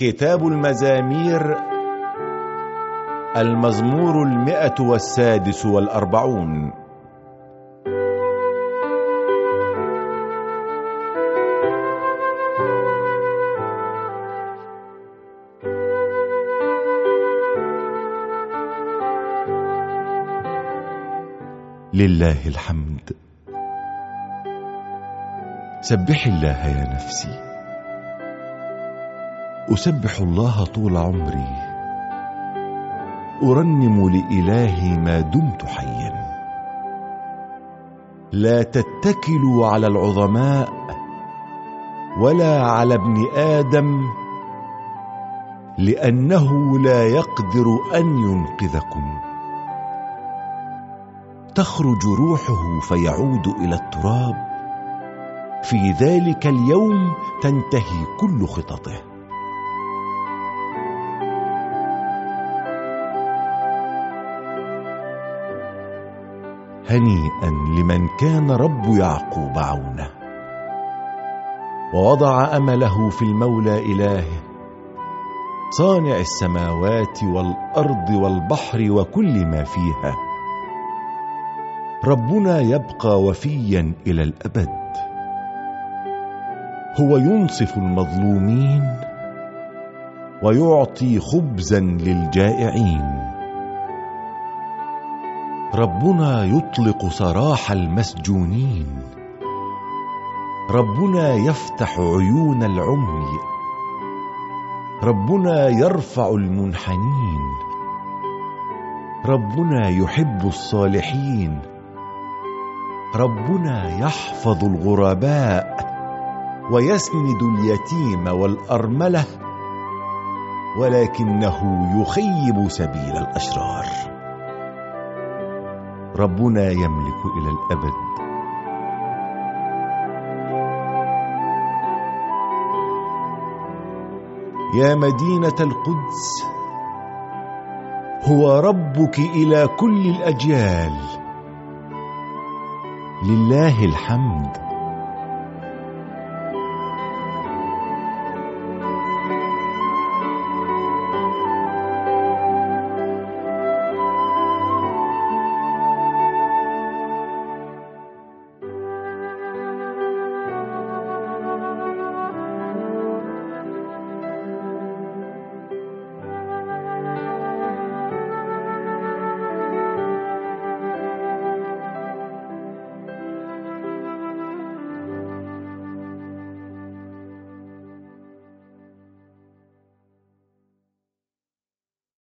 كتاب المزامير المزمور المئة والسادس والأربعون. لله الحمد. سبح الله يا نفسي. أسبح الله طول عمري. أرنم لإلهي ما دمت حيا. لا تتكلوا على العظماء ولا على ابن آدم لأنه لا يقدر أن ينقذكم. تخرج روحه فيعود إلى التراب. في ذلك اليوم تنتهي كل خططه. هنيئا لمن كان رب يعقوب عونه ووضع أمله في المولى الهه صانع السماوات والأرض والبحر وكل ما فيها. ربنا يبقى وفيا إلى الأبد. هو ينصف المظلومين ويعطي خبزا للجائعين. ربنا يطلق سراح المسجونين. ربنا يفتح عيون العمي. ربنا يرفع المنحنين. ربنا يحب الصالحين. ربنا يحفظ الغرباء ويسند اليتيم والأرملة ولكنه يخيب سبيل الأشرار. ربنا يملك إلى الأبد. يا مدينة القدس هو ربك إلى كل الأجيال. لله الحمد.